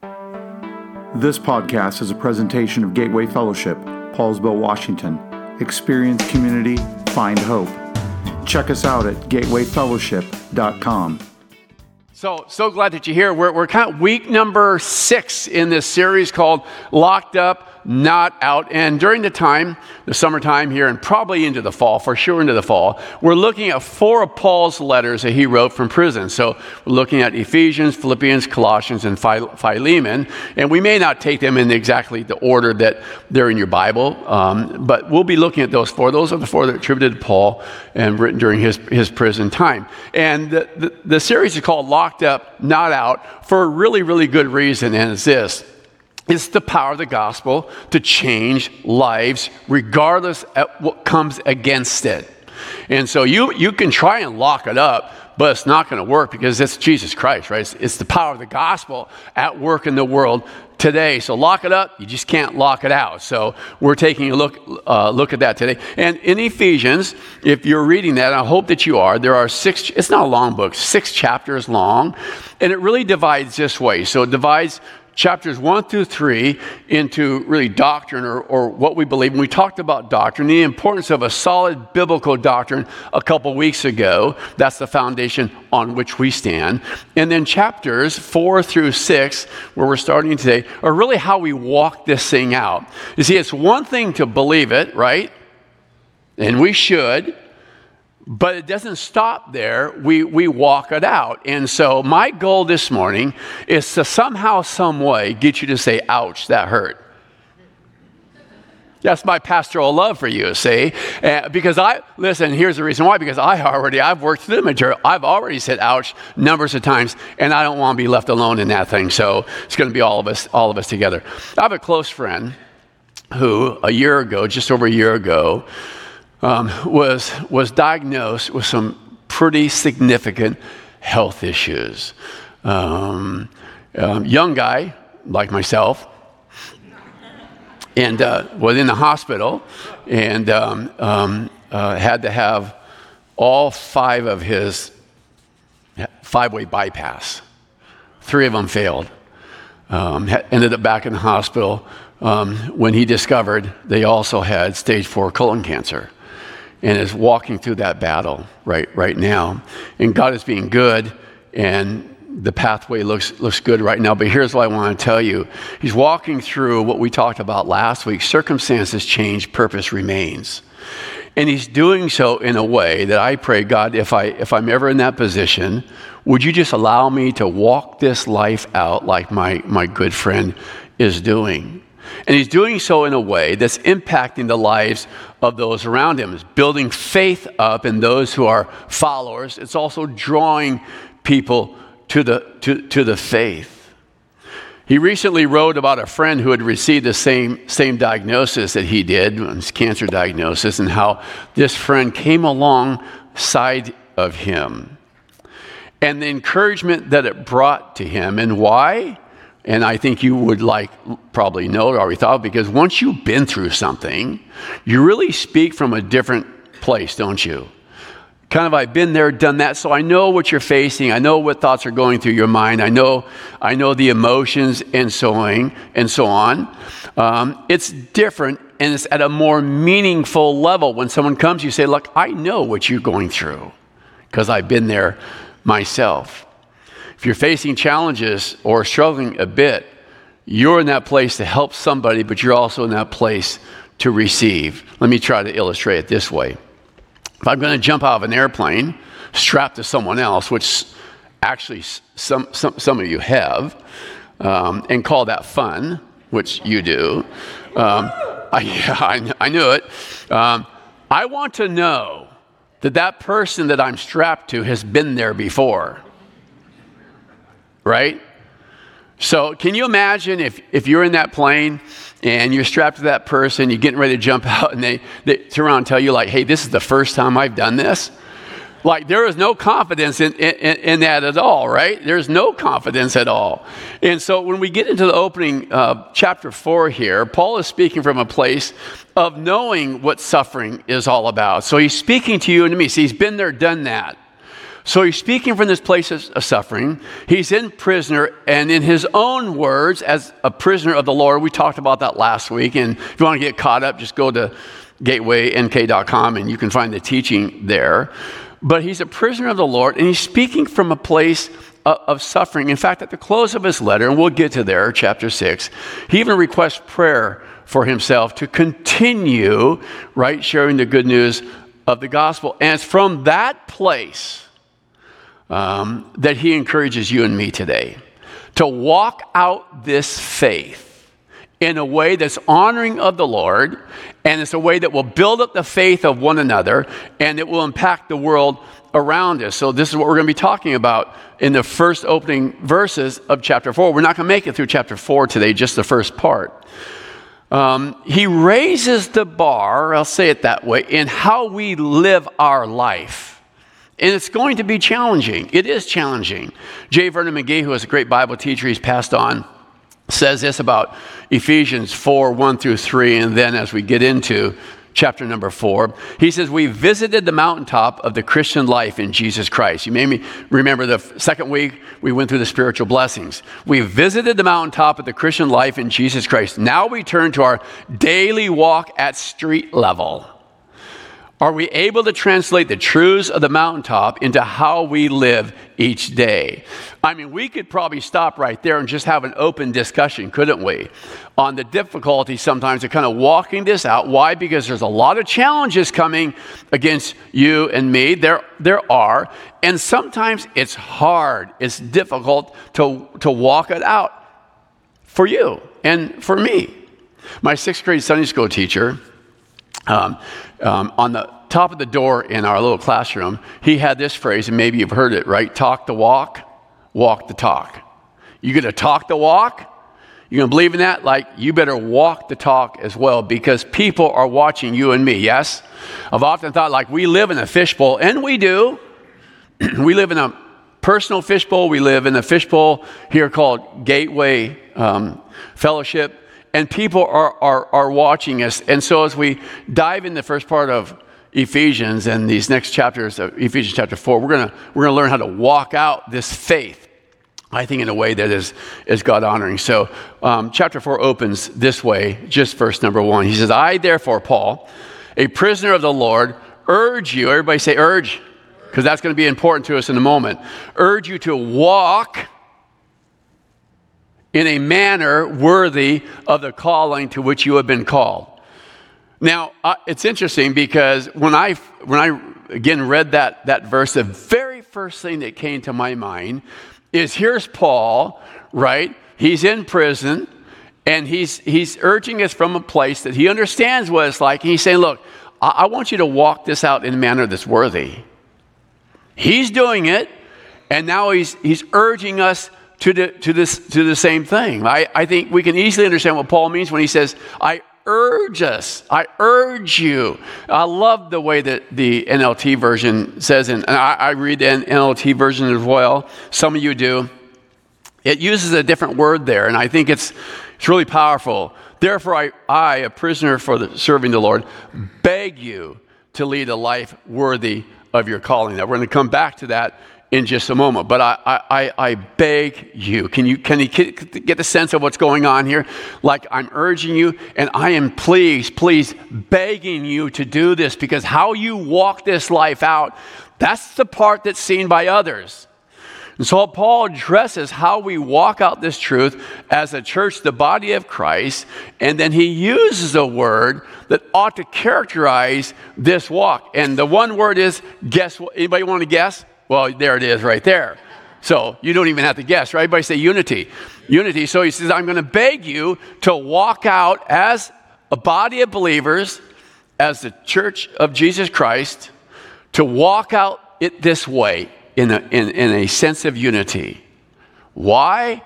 This podcast is a presentation of Gateway Fellowship, Poulsbo, Washington. Experience community, find hope. Check us out at gatewayfellowship.com. So, so glad that you're here. We're, we're kind of week number six in this series called Locked Up not out. And during the time, the summertime here, and probably into the fall, for sure into the fall, we're looking at four of Paul's letters that he wrote from prison. So we're looking at Ephesians, Philippians, Colossians, and Philemon. And we may not take them in exactly the order that they're in your Bible, um, but we'll be looking at those four. Those are the four that are attributed to Paul and written during his, his prison time. And the, the, the series is called Locked Up, Not Out for a really, really good reason, and it's this. It's the power of the gospel to change lives regardless of what comes against it. And so you, you can try and lock it up, but it's not going to work because it's Jesus Christ, right? It's, it's, the power of the gospel at work in the world today. So lock it up, you just can't lock it out. So we're taking a look, uh, look at that today. And in Ephesians, if you're reading that, I hope that you are, there are six, it's not a long book, six chapters long, and it really divides this way. So it divides chapters 1 through 3 into really doctrine or, or what we believe. And we talked about doctrine, the importance of a solid biblical doctrine a couple weeks ago. That's the foundation on which we stand. And then chapters 4 through 6, where we're starting today, are really how we walk this thing out. You see, it's one thing to believe it, right? And we should. But it doesn't stop there. We, we walk it out. And so, my goal this morning is to somehow, some way get you to say, ouch, that hurt. That's my pastoral love for you, see? Uh, because I, listen, here's the reason why. Because I already, I've worked through the material. I've already said ouch numbers of times, and I don't want to be left alone in that thing. So it's going to be all of us, all of us together. I have a close friend who, a year ago, just over a year ago, um, was, was diagnosed with some pretty significant health issues. Um, um, young guy, like myself, and uh, was in the hospital and um, um, uh, had to have all five of his five way bypass. Three of them failed. Um, ended up back in the hospital um, when he discovered they also had stage four colon cancer and is walking through that battle right, right now. And God is being good, and the pathway looks, looks good right now. But here's what I want to tell you He's walking through what we talked about last week circumstances change, purpose remains. And he's doing so in a way that I pray, God, if, I, if I'm ever in that position, would you just allow me to walk this life out like my, my good friend is doing? And he's doing so in a way that's impacting the lives of those around him. It's building faith up in those who are followers. It's also drawing people to the, to, to the faith. He recently wrote about a friend who had received the same, same diagnosis that he did, his cancer diagnosis, and how this friend came alongside of him. And the encouragement that it brought to him. And why? And I think you would like probably know or already thought because once you've been through something, you really speak from a different place, don't you? Kind of I've been there, done that, so I know what you're facing. I know what thoughts are going through your mind. I know, I know the emotions and so on and so on. Um, it's different and it's at a more meaningful level. When someone comes, you say, "Look, I know what you're going through because I've been there myself." If you're facing challenges or struggling a bit, you're in that place to help somebody, but you're also in that place to receive. Let me try to illustrate it this way. If I'm going to jump out of an airplane strapped to someone else, which actually some, some, some of you have, um, and call that fun, which you do, um, I, yeah, I, I, knew it. Um, I want to know that that person that I'm strapped to has been there before right? So, can you imagine if, if you're in that plane and you're strapped to that person, you're getting ready to jump out, and they, they turn around and tell you, like, hey, this is the first time I've done this? Like, there is no confidence in, in, in that at all, right? There's no confidence at all. And so, when we get into the opening uh, chapter four here, Paul is speaking from a place of knowing what suffering is all about. So, he's speaking to you and to me. So, he's been there, done that. So he's speaking from this place of suffering. He's in prisoner, and in his own words, as a prisoner of the Lord, we talked about that last week. And if you want to get caught up, just go to gatewaynk.com and you can find the teaching there. But he's a prisoner of the Lord, and he's speaking from a place of suffering. In fact, at the close of his letter, and we'll get to there, chapter 6, he even requests prayer for himself to continue, right, sharing the good news of the gospel. And it's from that place um, that he encourages you and me today to walk out this faith in a way that's honoring of the Lord, and it's a way that will build up the faith of one another, and it will impact the world around us. So, this is what we're going to be talking about in the first opening verses of chapter 4. We're not going to make it through chapter 4 today, just the first part. Um, he raises the bar, I'll say it that way, in how we live our life. And it's going to be challenging. It is challenging. J. Vernon McGee, who is a great Bible teacher, he's passed on says this about Ephesians 4 1 through 3, and then as we get into chapter number 4, he says, We visited the mountaintop of the Christian life in Jesus Christ. You may remember the second week we went through the spiritual blessings. We visited the mountaintop of the Christian life in Jesus Christ. Now we turn to our daily walk at street level. Are we able to translate the truths of the mountaintop into how we live each day? I mean, we could probably stop right there and just have an open discussion, couldn't we? On the difficulty sometimes of kind of walking this out. Why? Because there's a lot of challenges coming against you and me. There, there are. And sometimes it's hard, it's difficult to, to walk it out for you and for me. My sixth grade Sunday school teacher, um, um, on the top of the door in our little classroom, he had this phrase, and maybe you've heard it, right? Talk the walk, walk the talk. You're gonna talk the walk? You gonna believe in that? Like, you better walk the talk as well because people are watching you and me, yes? I've often thought, like, we live in a fishbowl, and we do. we live in a personal fishbowl, we live in a fishbowl here called Gateway um, Fellowship and people are, are, are watching us. And so, as we dive in the first part of Ephesians and these next chapters of Ephesians chapter 4, we're going we're gonna learn how to walk out this faith. I think in a way that is, is God honoring. So, um, chapter 4 opens this way, just verse number 1. He says, I, therefore, Paul, a prisoner of the Lord, urge you, everybody say urge, because that's going to be important to us in a moment, urge you to walk in a manner worthy of the calling to which you have been called. Now, uh, it's interesting because when I, when I again read that, that verse, the very first thing that came to my mind is here's Paul, right? He's in prison and he's, he's urging us from a place that he understands what it's like. And he's saying, Look, I, I want you to walk this out in a manner that's worthy. He's doing it, and now he's, he's urging us to the, to this, to the same thing. I, I think we can easily understand what Paul means when he says, I urge us, I urge you. I love the way that the NLT version says, and I, I read the NLT version as well. Some of you do. It uses a different word there, and I think it's, it's really powerful. Therefore, I, I a prisoner for the, serving the Lord, beg you to lead a life worthy of your calling. Now, we're going to come back to that in just a moment. But I, I, I beg you, can you, can you get the sense of what's going on here? Like I'm urging you, and I am please, please begging you to do this because how you walk this life out, that's the part that's seen by others. And so Paul addresses how we walk out this truth as a church, the body of Christ, and then he uses a word that ought to characterize this walk. And the one word is guess what? Anybody want to guess? Well, there it is right there. So you don't even have to guess, right? Everybody say unity. Unity. So he says, I'm going to beg you to walk out as a body of believers, as the church of Jesus Christ, to walk out it this way in a, in, in a sense of unity. Why?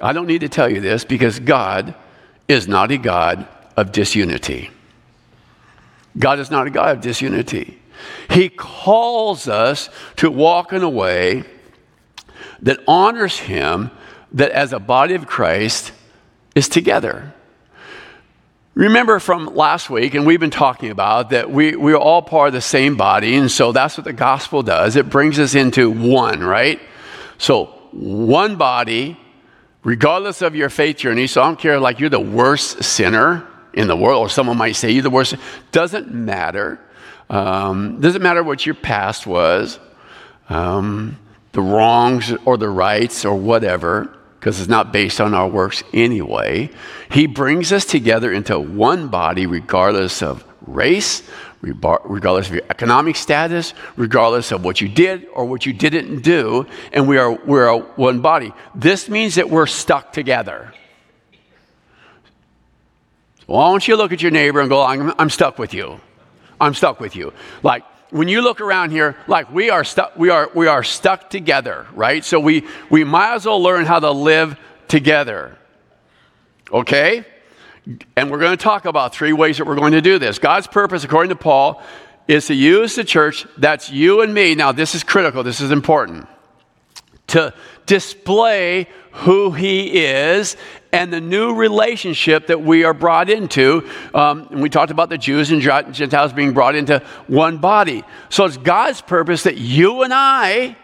I don't need to tell you this because God is not a God of disunity. God is not a God of disunity. He calls us to walk in a way that honors Him, that as a body of Christ is together. Remember from last week, and we've been talking about that we, we're all part of the same body, and so that's what the gospel does. It brings us into one, right? So, one body, regardless of your faith journey. So, I don't care, like you're the worst sinner in the world, or someone might say you're the worst. Doesn't matter. Um, doesn't matter what your past was, um, the wrongs or the rights or whatever because it's not based on our works anyway. He brings us together into one body, regardless of race, regardless of your economic status, regardless of what you did or what you didn't do, and we are we're one body. This means that we're stuck together. Why don't you look at your neighbor and go, I'm, I'm stuck with you. I'm stuck with you. Like when you look around here, like we are stuck, we are we are stuck together, right? So we we might as well learn how to live together. Okay? And we're going to talk about three ways that we're going to do this. God's purpose, according to Paul, is to use the church, that's you and me. Now, this is critical, this is important. To display who he is and the new relationship that we are brought into. Um, and we talked about the Jews and Gentiles being brought into one body. So it's God's purpose that you and I,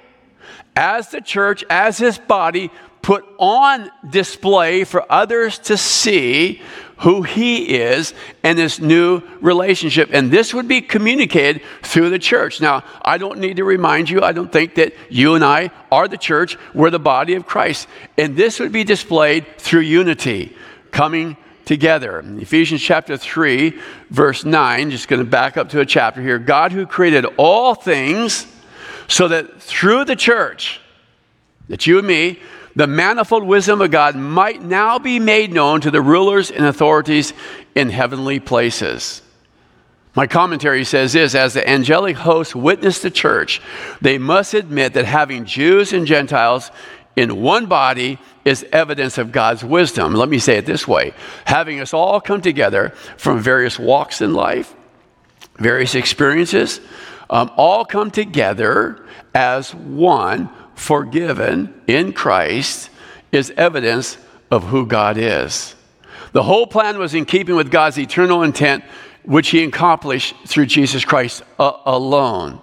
as the church, as his body, put on display for others to see who he is and this new relationship. And this would be communicated through the church. Now, I don't need to remind you, I don't think that you and I are the church, we're the body of Christ. And this would be displayed through unity, coming together. Ephesians chapter 3, verse 9, just going to back up to a chapter here. God who created all things so that through the church, that you and me the manifold wisdom of God might now be made known to the rulers and authorities in heavenly places. My commentary says this as the angelic hosts witness the church, they must admit that having Jews and Gentiles in one body is evidence of God's wisdom. Let me say it this way having us all come together from various walks in life, various experiences, um, all come together as one forgiven in Christ is evidence of who God is. The whole plan was in keeping with God's eternal intent, which He accomplished through Jesus Christ uh, alone.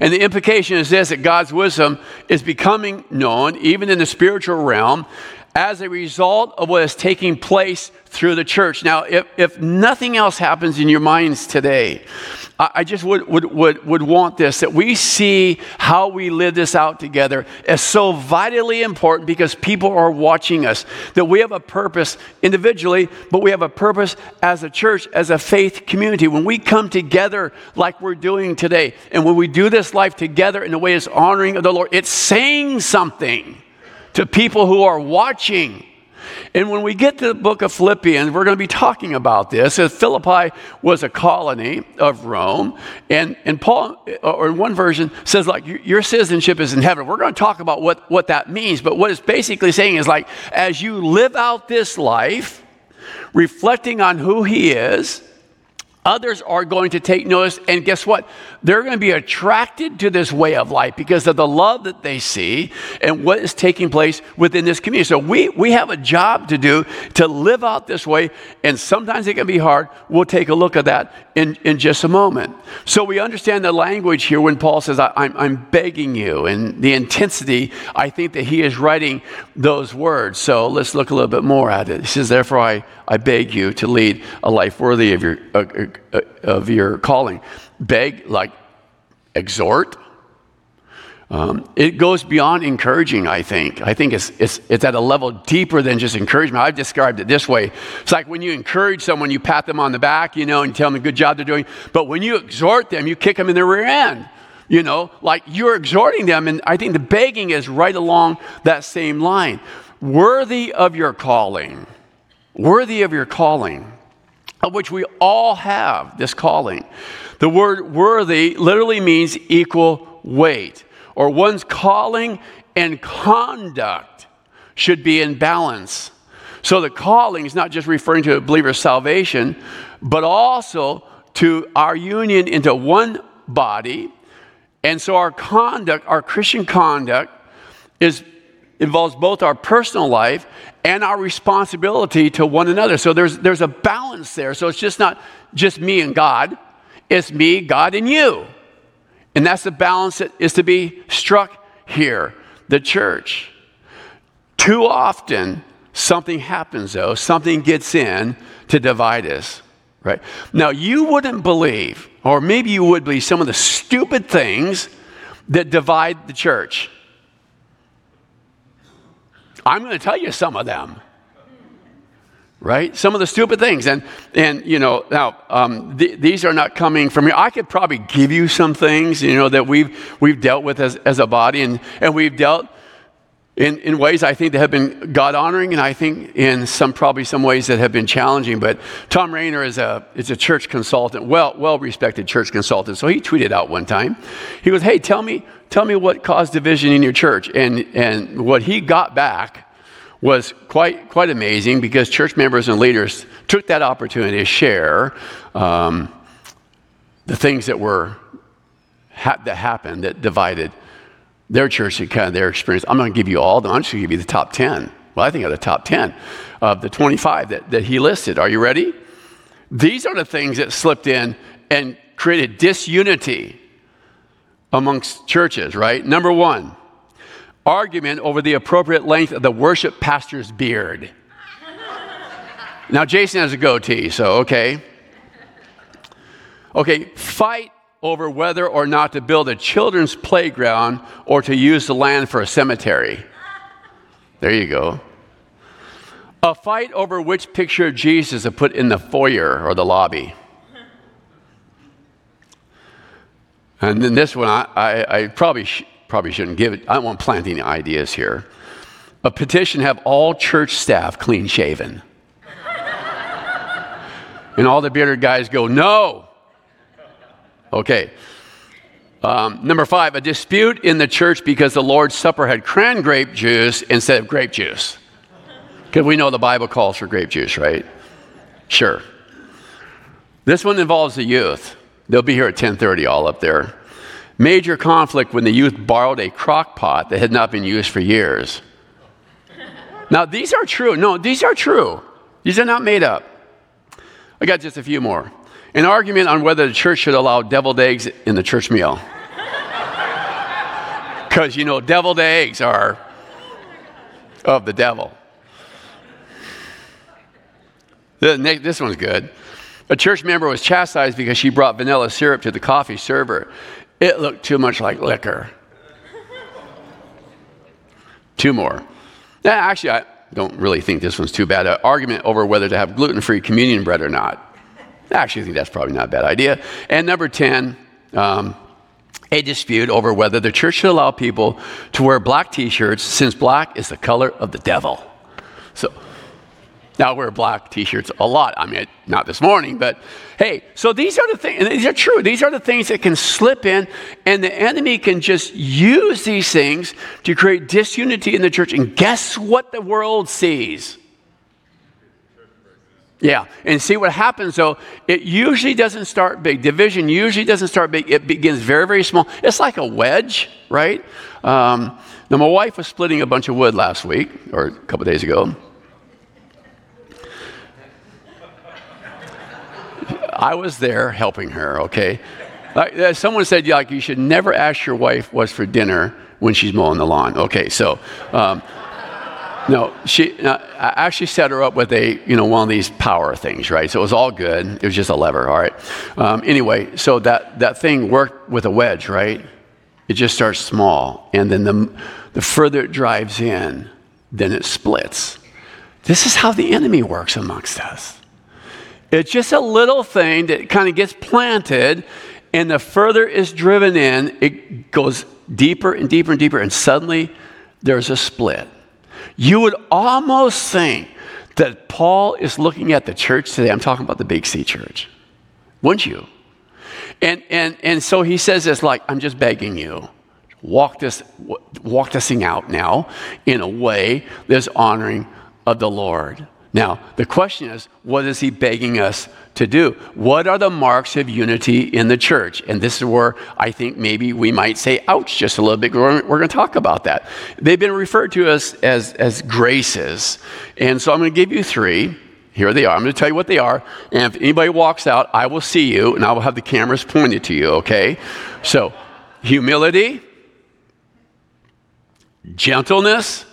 And the implication is this that God's wisdom is becoming known, even in the spiritual realm, as a result of what is taking place through the church. Now, if, if nothing else happens in your minds today, I just would, would, would, would want this that we see how we live this out together as so vitally important because people are watching us. That we have a purpose individually, but we have a purpose as a church, as a faith community. When we come together like we're doing today, and when we do this life together in a way that's honoring of the Lord, it's saying something to people who are watching. And when we get to the book of Philippians, we're going to be talking about this. As Philippi was a colony of Rome, and, and Paul, uh, or in one version, says, like, your citizenship is in heaven. We're going to talk about what, what that means. But what it's basically saying is, like, as you live out this life, reflecting on who he is, Others are going to take notice, and guess what? They're going to be attracted to this way of life because of the love that they see and what is taking place within this community. So, we, we have a job to do to live out this way, and sometimes it can be hard. We'll take a look at that in, in just a moment. So, we understand the language here when Paul says, I, I'm, I'm begging you, and the intensity, I think that he is writing those words. So, let's look a little bit more at it. He says, Therefore, I, I beg you to lead a life worthy of your. Uh, uh, of your calling. Beg, like exhort. Um, it goes beyond encouraging, I think. I think it's, it's, it's at a level deeper than just encouragement. I've described it this way. It's like when you encourage someone, you pat them on the back, you know, and tell them a good job they're doing. But when you exhort them, you kick them in the rear end. You know, like you're exhorting them. And I think the begging is right along that same line. Worthy of your calling. Worthy of your calling of which we all have this calling. The word worthy literally means equal weight, or one's calling and conduct should be in balance. So the calling is not just referring to a believer's salvation, but also to our union into one body. And so our conduct, our Christian conduct, is involves both our personal life and our responsibility to one another. So there's, there's a balance there. So it's just not just me and God, it's me, God, and you. And that's the balance that is to be struck here, the church. Too often, something happens though, something gets in to divide us, right? Now, you wouldn't believe, or maybe you would believe, some of the stupid things that divide the church. I'm going to tell you some of them. Right? Some of the stupid things. And, and you know, now, um, th- these are not coming from me. I could probably give you some things, you know, that we've, we've dealt with as, as a body, and, and we've dealt in, in ways I think that have been God honoring, and I think in some probably some ways that have been challenging. But Thom Rainer is a, is a church consultant, well, well respected church consultant. So he tweeted out one time, he goes, Hey, tell me, tell me what caused division in your church. And, and what he got back was quite, quite amazing because church members and leaders took that opportunity to share um, the things that were ha- that happened that divided their church and kind of their experience. I'm going to give you all, the, I'm just going to give you the top 10. Well, I think of the top 10 of the 25 that, that he listed. Are you ready? These are the things that slipped in and created disunity amongst churches, right? Number one, argument over the appropriate length of the worship pastor's beard. now, Jason has a goatee, so okay. Okay, fight over whether or not to build a children's playground or to use the land for a cemetery. There you go. A fight over which picture of Jesus to put in the foyer or the lobby. And then this one, I, I, I probably, sh- probably shouldn't give it. I to plant any ideas here. A petition have all church staff clean shaven. and all the bearded guys go, no. Okay. Um, number five, a dispute in the church because the Lord's Supper had cran grape juice instead of grape juice. Because we know the Bible calls for grape juice, right? Sure. This one involves the youth. They'll be here at 10:30, all up there. Major conflict when the youth borrowed a crock pot that had not been used for years. Now, these are true. No, these are true. These are not made up. I got just a few more. An argument on whether the church should allow deviled eggs in the church meal. Because, you know, deviled eggs are of the devil. This one's good. A church member was chastised because she brought vanilla syrup to the coffee server. It looked too much like liquor. Two more. Actually, I don't really think this one's too bad. An argument over whether to have gluten free communion bread or not. I actually think that's probably not a bad idea. And number 10, um, a dispute over whether the church should allow people to wear black t shirts since black is the color of the devil. So, now I wear black t-shirts a lot. I mean, not this morning, but hey, so these are the things, and these are true. These are the things that can slip in, and the enemy can just use these things to create disunity in the church. And guess what the world sees? Yeah, and see what happens though, it usually doesn't start big. Division usually doesn't start big, it begins very, very small. It's like a wedge, right? Um, now, my wife was splitting a bunch of wood last week, or a couple days ago. I was there helping her, okay? Like, uh, someone said, like, you should never ask your wife what's for dinner when she's mowing the lawn. Okay, so, um, no, she, uh, I actually set her up with a, you know, one of these power things, right? So it was all good. It was just a lever, all right? Um, anyway, so that, that thing worked with a wedge, right? It just starts small, and then the, the further it drives in, then it splits. This is how the enemy works amongst us. It's just a little thing that kind of gets planted, and the further it's driven in, it goes deeper and deeper and deeper, and suddenly there's a split. You would almost think that Paul is looking at the church today. I'm talking about the Big C church. Wouldn't you? And, and, and so he says this like, I'm just begging you, walk this, walk this thing out now in a way that's honoring of the Lord. Now, the question is, what is he begging us to do? What are the marks of unity in the church? And this is where I think maybe we might say, ouch, just a little bit. We're, we're going to talk about that. They've been referred to as, as, as graces. And so I'm going to give you three. Here they are. I'm going to tell you what they are. And if anybody walks out, I will see you and I will have the cameras pointed to you, okay? So, humility, gentleness,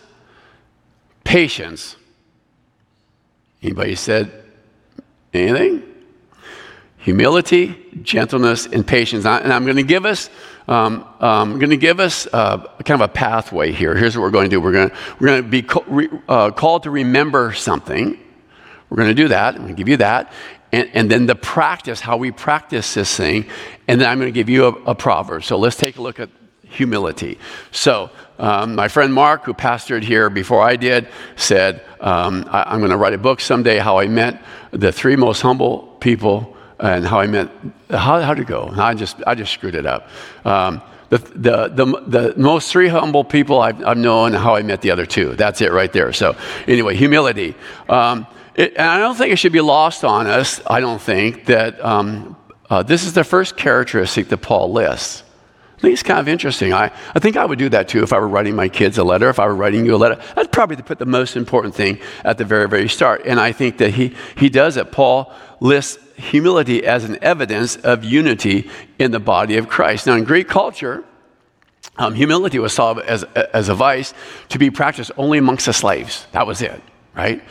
patience Anybody said anything? Humility, gentleness, and patience. And I'm going to give us, um, um, going to give us uh, kind of a pathway here. Here's what we're going to do. We're going to, we're going to be re, uh, called to remember something. We're going to do that. I'm going to give you that. And, and, then the practice, how we practice this thing. And then I'm going to give you a, a proverb. So let's take a look at humility. So um, my friend Mark, who pastored here before I did, said, um, I, am going to write a book someday how I met the three most humble people and how I met, how, how'd it go? I just, I just screwed it up. Um, the, the, the, the, most three humble people I've, I've, known, how I met the other two. That's it right there. So, anyway, humility. Um, it, and I don't think it should be lost on us, I don't think, that um, uh, this is the first characteristic that Paul lists. I think it's kind of interesting. I, I think I would do that too if I were writing my kids a letter, if I were writing you a letter. I'd probably put the most important thing at the very, very start. And I think that he, he does it. Paul lists humility as an evidence of unity in the body of Christ. Now, in Greek culture, um, humility was saw as, as a vice to be practiced only amongst the slaves. That was it, right?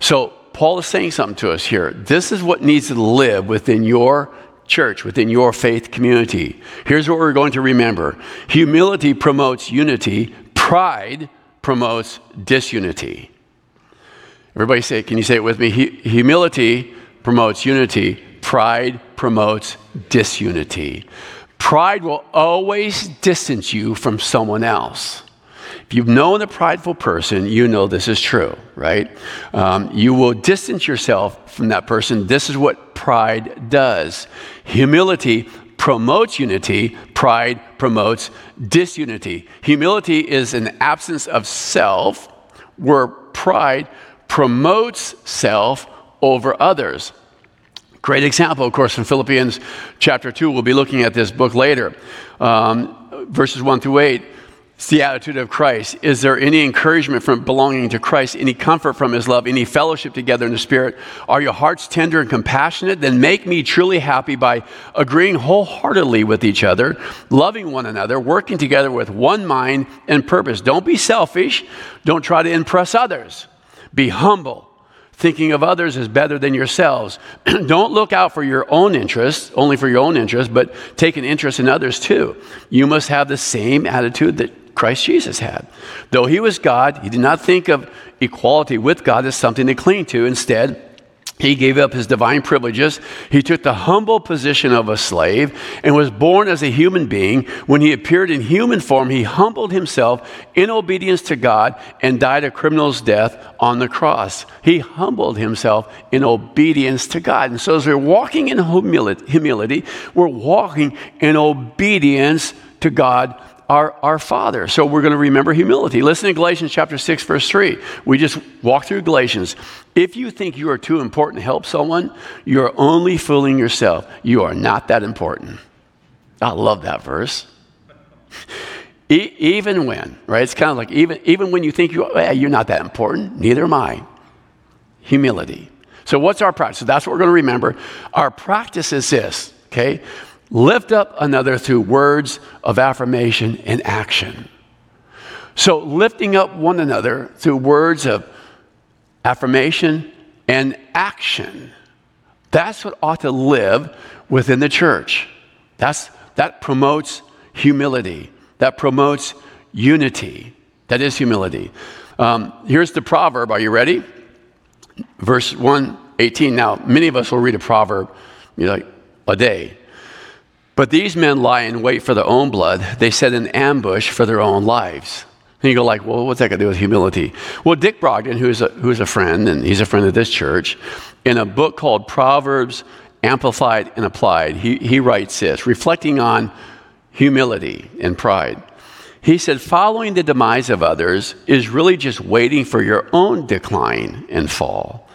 So, Paul is saying something to us here. This is what needs to live within your church, within your faith community. Here's what we're going to remember humility promotes unity, pride promotes disunity. Everybody say, can you say it with me? Humility promotes unity, pride promotes disunity. Pride will always distance you from someone else. If you've known a prideful person, you know this is true, right? Um, you will distance yourself from that person. This is what pride does. Humility promotes unity, pride promotes disunity. Humility is an absence of self, where pride promotes self over others. Great example, of course, in Philippians chapter 2. We'll be looking at this book later, um, verses 1 through 8. It's the attitude of Christ. Is there any encouragement from belonging to Christ, any comfort from his love, any fellowship together in the Spirit? Are your hearts tender and compassionate? Then make me truly happy by agreeing wholeheartedly with each other, loving one another, working together with one mind and purpose. Don't be selfish. Don't try to impress others. Be humble. Thinking of others is better than yourselves. Don't look out for your own interests, only for your own interests, but take an interest in others too. You must have the same attitude that Christ Jesus had. Though he was God, he did not think of equality with God as something to cling to. Instead, he gave up his divine privileges. He took the humble position of a slave and was born as a human being. When he appeared in human form, he humbled himself in obedience to God and died a criminal's death on the cross. He humbled himself in obedience to God. And so, as we're walking in humility, we're walking in obedience to God our, our Father. So we're going to remember humility. Listen to Galatians chapter 6, verse 3. We just walk through Galatians. If you think you are too important to help someone, you're only fooling yourself. You are not that important. I love that verse. E- even when, right? It's kind of like even, even when you think you, you're not that important, neither am I. Humility. So, what's our practice? So that's what we're going to remember. Our practice is this, okay? Lift up another through words of affirmation and action. So, lifting up one another through words of affirmation and action. That's what ought to live within the church. That's, that promotes humility, that promotes unity. That is humility. Um, here's the proverb. Are you ready? Verse 118. Now, many of us will read a proverb you know, like a day. But these men lie in wait for their own blood. They set an ambush for their own lives. And you go like, well, what's that got to do with humility? Well, Dick Brogden, who's a, who's a friend, and he's a friend of this church, in a book called Proverbs Amplified and Applied, he, he writes this, reflecting on humility and pride. He said, following the demise of others is really just waiting for your own decline and fall.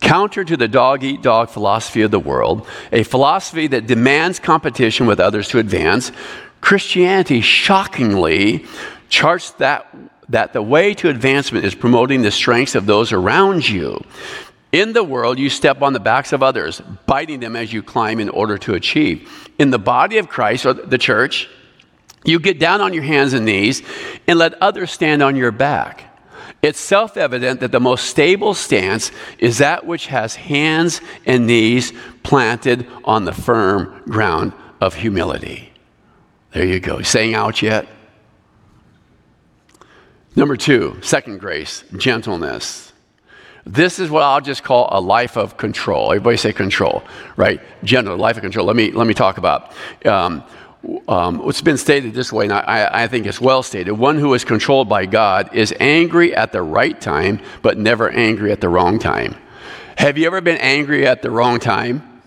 Counter to the dog eat dog philosophy of the world, a philosophy that demands competition with others to advance, Christianity shockingly charts that, that the way to advancement is promoting the strengths of those around you. In the world, you step on the backs of others, biting them as you climb in order to achieve. In the body of Christ, or the church, you get down on your hands and knees and let others stand on your back. It's self evident that the most stable stance is that which has hands and knees planted on the firm ground of humility. There you go. Saying out yet? Number two, second grace, gentleness. This is what I'll just call a life of control. Everybody say control, right? Gentle, life of control. Let me, let me talk about. Um, um, it's been stated this way, and I, I, think it's well stated. One who is controlled by God is angry at the right time, but never angry at the wrong time. Have you ever been angry at the wrong time?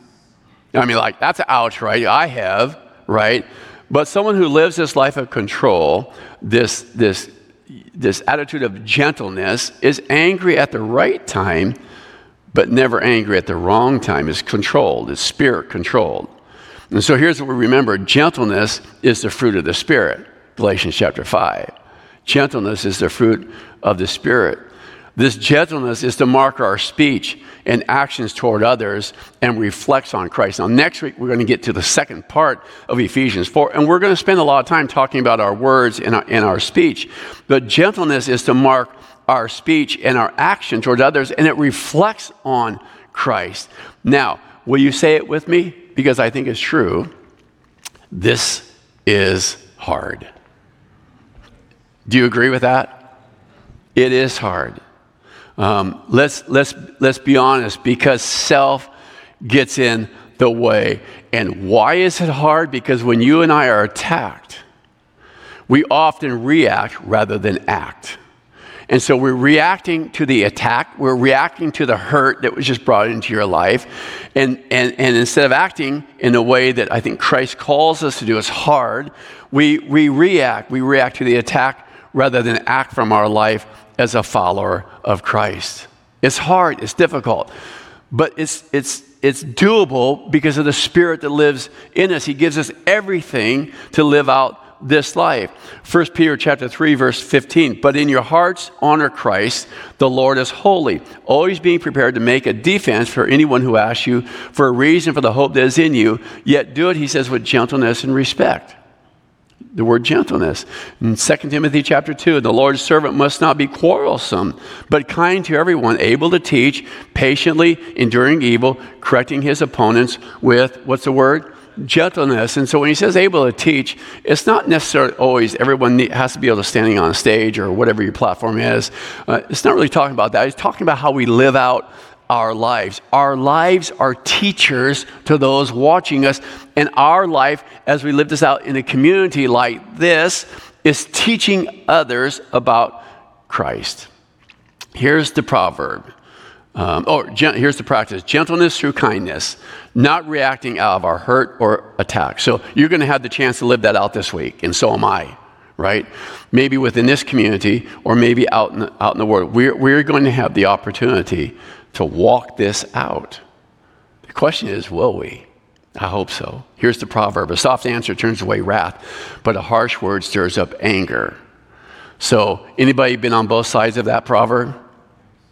I mean, like, that's an ouch, right? I have, right? But someone who lives this life of control, this, this, this attitude of gentleness, is angry at the right time, but never angry at the wrong time, is controlled, is spirit controlled. And so here's what we remember gentleness is the fruit of the Spirit, Galatians chapter 5. Gentleness is the fruit of the Spirit. This gentleness is to mark our speech and actions toward others and reflects on Christ. Now, next week, we're going to get to the second part of Ephesians 4, and we're going to spend a lot of time talking about our words and our, and our speech. But gentleness is to mark our speech and our action toward others, and it reflects on Christ. Now, will you say it with me? Because I think it's true. This is hard. Do you agree with that? It is hard. Um, let's, let's, let's be honest, because self gets in the way. And why is it hard? Because when you and I are attacked, we often react rather than act. And so we're reacting to the attack, we're reacting to the hurt that was just brought into your life. And, and, and instead of acting in a way that I think Christ calls us to do, it's hard, we, we react. We react to the attack rather than act from our life as a follower of Christ. It's hard, it's difficult, but it's, it's, it's doable because of the Spirit that lives in us. He gives us everything to live out this life. 1 Peter chapter 3 verse 15, but in your hearts honor Christ, the Lord is holy, always being prepared to make a defense for anyone who asks you for a reason for the hope that is in you, yet do it he says with gentleness and respect. The word gentleness. In 2 Timothy chapter 2, the Lord's servant must not be quarrelsome, but kind to everyone, able to teach, patiently enduring evil, correcting his opponents with, what's the word? Gentleness. And so when he says able to teach, it's not necessarily always everyone has to be able to standing on a stage or whatever your platform is. Uh, it's not really talking about that. He's talking about how we live out our lives. Our lives are teachers to those watching us, and our life, as we live this out in a community like this, is teaching others about Christ. Here's the proverb um, oh, gen- here's the practice gentleness through kindness, not reacting out of our hurt or attack. So you're going to have the chance to live that out this week, and so am I, right? Maybe within this community or maybe out in the, out in the world. We're, we're going to have the opportunity to walk this out. The question is, will we? I hope so. Here's the proverb a soft answer turns away wrath, but a harsh word stirs up anger. So, anybody been on both sides of that proverb?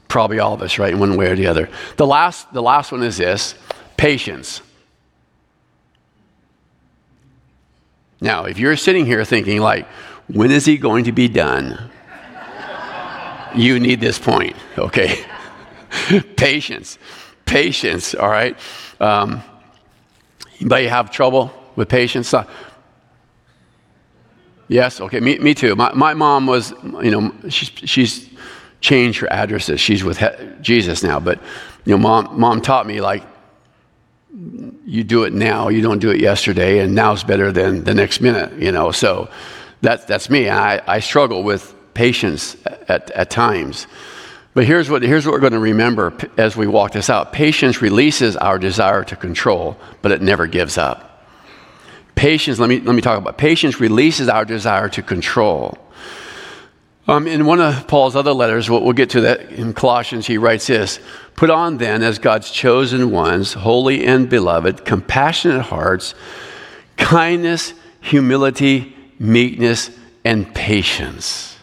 Probably all of us, right, in one way or the other. The last, the last one is this patience. Now, if you're sitting here thinking, like, when is he going to be done? you need this point, okay? patience. Patience, all right? Um, anybody have trouble with patience? Uh, yes, okay, me, me too. My, my mom was, you know, she's, she's change her addresses. She's with Jesus now, but you know, mom, mom taught me like you do it now, you don't do it yesterday, and now's better than the next minute. You know, so that's that's me. I, I struggle with patience at, at times. But here's what, here's what we're going to remember as we walk this out patience releases our desire to control, but it never gives up. Patience, let me, let me talk about patience releases our desire to control. Um, in one of Paul's other letters, we'll, we'll get to that in Colossians, he writes this Put on then, as God's chosen ones, holy and beloved, compassionate hearts, kindness, humility, meekness, and patience.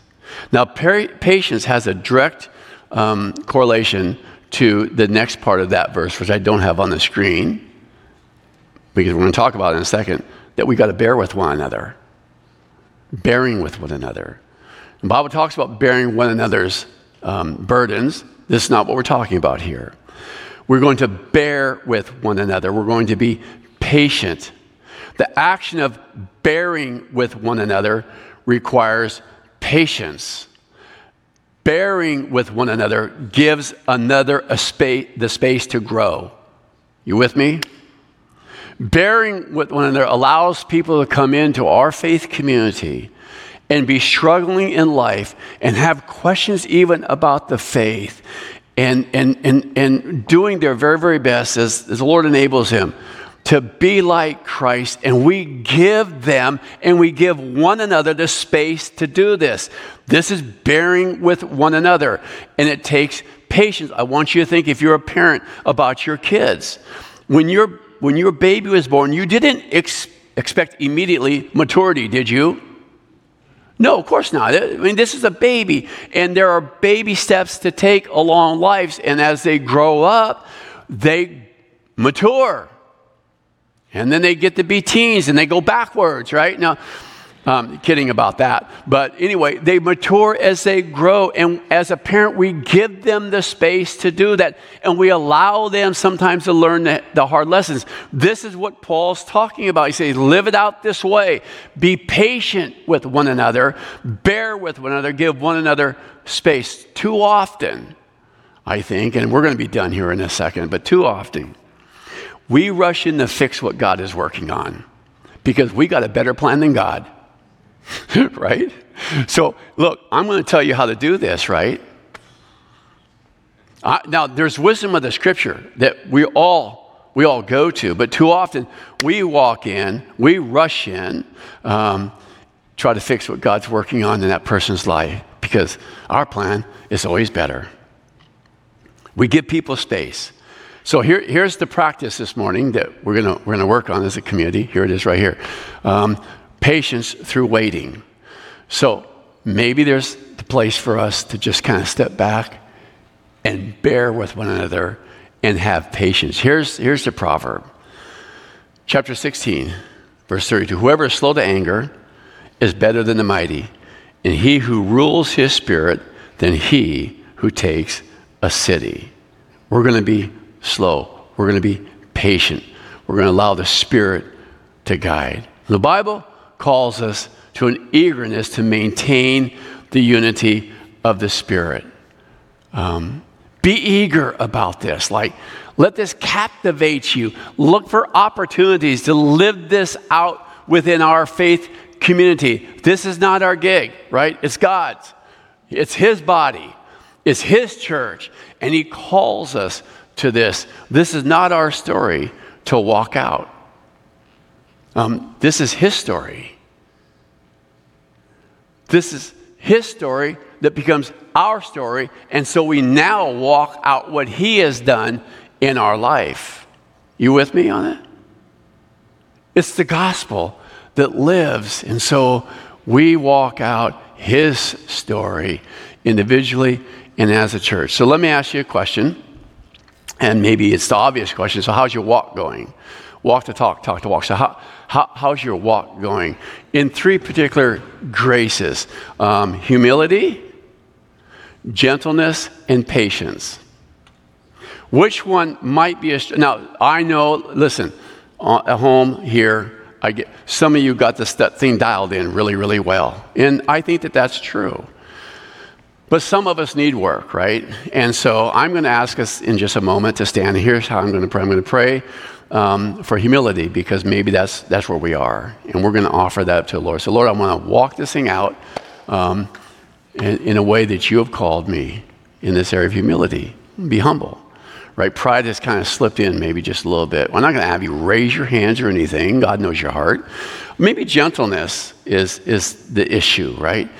Now, patience has a direct um, correlation to the next part of that verse, which I don't have on the screen, because we're going to talk about it in a second, that we've got to bear with one another. Bearing with one another. The Bible talks about bearing one another's um, burdens. This is not what we're talking about here. We're going to bear with one another. We're going to be patient. The action of bearing with one another requires patience. Bearing with one another gives another a space, the space to grow. You with me? Bearing with one another allows people to come into our faith community and be struggling in life and have questions even about the faith and, and, and, and doing their very, very best as, as the Lord enables him to be like Christ, and we give them and we give one another the space to do this. This is bearing with one another, and it takes patience. I want you to think if you're a parent about your kids. When, your when your baby was born, you didn't ex- expect immediately maturity, did you? No, of course not. I mean, this is a baby, and there are baby steps to take along lives, and as they grow up, they mature. And then they get to be teens and they go backwards, right? Now, um, kidding about that. But anyway, they mature as they grow. And as a parent, we give them the space to do that. And we allow them sometimes to learn the, the hard lessons. This is what Paul's talking about. He says, live it out this way. Be patient with one another, bear with one another, give one another space. Too often, I think, and we're going to be done here in a second, but too often, we rush in to fix what God is working on because we got a better plan than God. right? So, look, I'm going to tell you how to do this, right? Uh, now, there's wisdom of the scripture that we all we all go to, but too often we walk in, we rush in, um, try to fix what God's working on in that person's life because our plan is always better. We give people space. So here, here's the practice this morning that we're going we're gonna work on as a community. Here it is right here. Um, patience through waiting. So maybe there's the place for us to just kind of step back and bear with one another and have patience. Here's, here's the proverb chapter 16, verse 32 Whoever is slow to anger is better than the mighty, and he who rules his spirit than he who takes a city. We're going to be slow, we're going to be patient, we're going to allow the Spirit to guide. The Bible calls us to an eagerness to maintain the unity of the Spirit. Um, be eager about this. Like, let this captivate you. Look for opportunities to live this out within our faith community. This is not our gig, right? It's God's. It's His body, it's His church, and He calls us to this. This is not our story to walk out. Um, this is his story. This is his story that becomes our story, and so we now walk out what he has done in our life. You with me on it? It's the gospel that lives, and so we walk out his story individually and as a church. So let me ask you a question, and maybe it's the obvious question. So, how's your walk going? Walk to talk, talk to walk. So, how, how, how's your walk going? In three particular graces um, humility, gentleness, and patience. Which one might be a. Now, I know, listen, uh, at home here, I get, some of you got this thing dialed in really, really well. And I think that that's true. But some of us need work, right? And so I'm going to ask us in just a moment to stand. Here's how I'm going to pray. I'm going to pray um, for humility because maybe that's, that's where we are. And we're going to offer that to the Lord. So, Lord, I want to walk this thing out um, in, in, a way that you have called me in this area of humility. Be humble, right? Pride has kind of slipped in maybe just a little bit. We're not going to have you raise your hands or anything. God knows your heart. Maybe gentleness is, is the issue, right?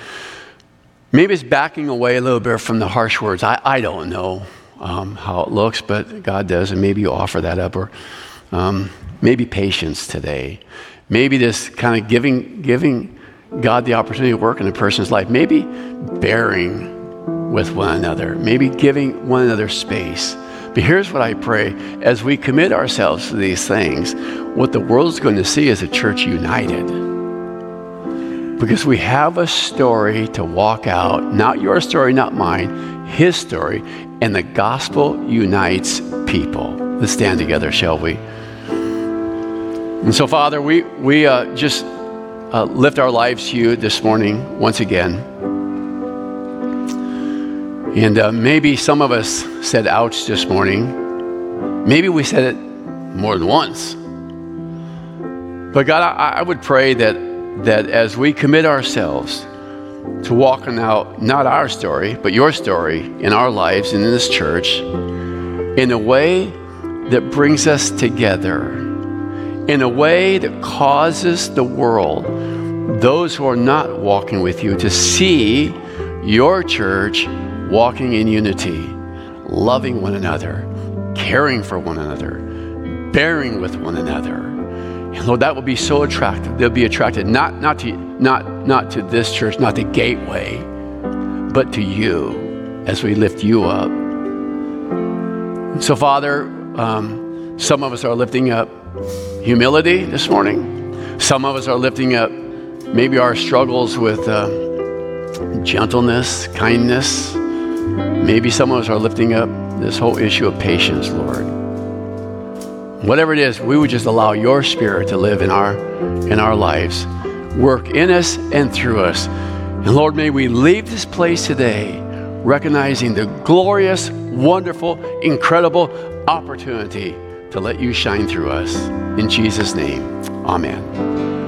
Maybe it's backing away a little bit from the harsh words. I, I don't know um, how it looks, but God does, and maybe you offer that up. Or um, maybe patience today. Maybe this kind of giving, giving God the opportunity to work in a person's life. Maybe bearing with one another. Maybe giving one another space. But here's what I pray as we commit ourselves to these things, what the world's going to see is a church united because we have a story to walk out, not your story, not mine, his story, and the gospel unites people. Let's stand together, shall we? And so, Father, we, we uh, just uh, lift our lives to you this morning once again. And uh, maybe some of us said ouch this morning. Maybe we said it more than once. But God, I, I would pray that that as we commit ourselves to walking out not our story, but your story in our lives and in this church in a way that brings us together, in a way that causes the world, those who are not walking with you, to see your church walking in unity, loving one another, caring for one another, bearing with one another and Lord, that will be so attractive. They'll be attracted not, not, to, not, not to this church, not the gateway, but to you as we lift you up. So, Father, um, some of us are lifting up humility this morning. Some of us are lifting up maybe our struggles with uh, gentleness, kindness. Maybe some of us are lifting up this whole issue of patience, Lord whatever it is, we would just allow your spirit to live in our in our lives, work in us and through us. And Lord, may we leave this place today recognizing the glorious, wonderful, incredible opportunity to let you shine through us. In Jesus' name, amen.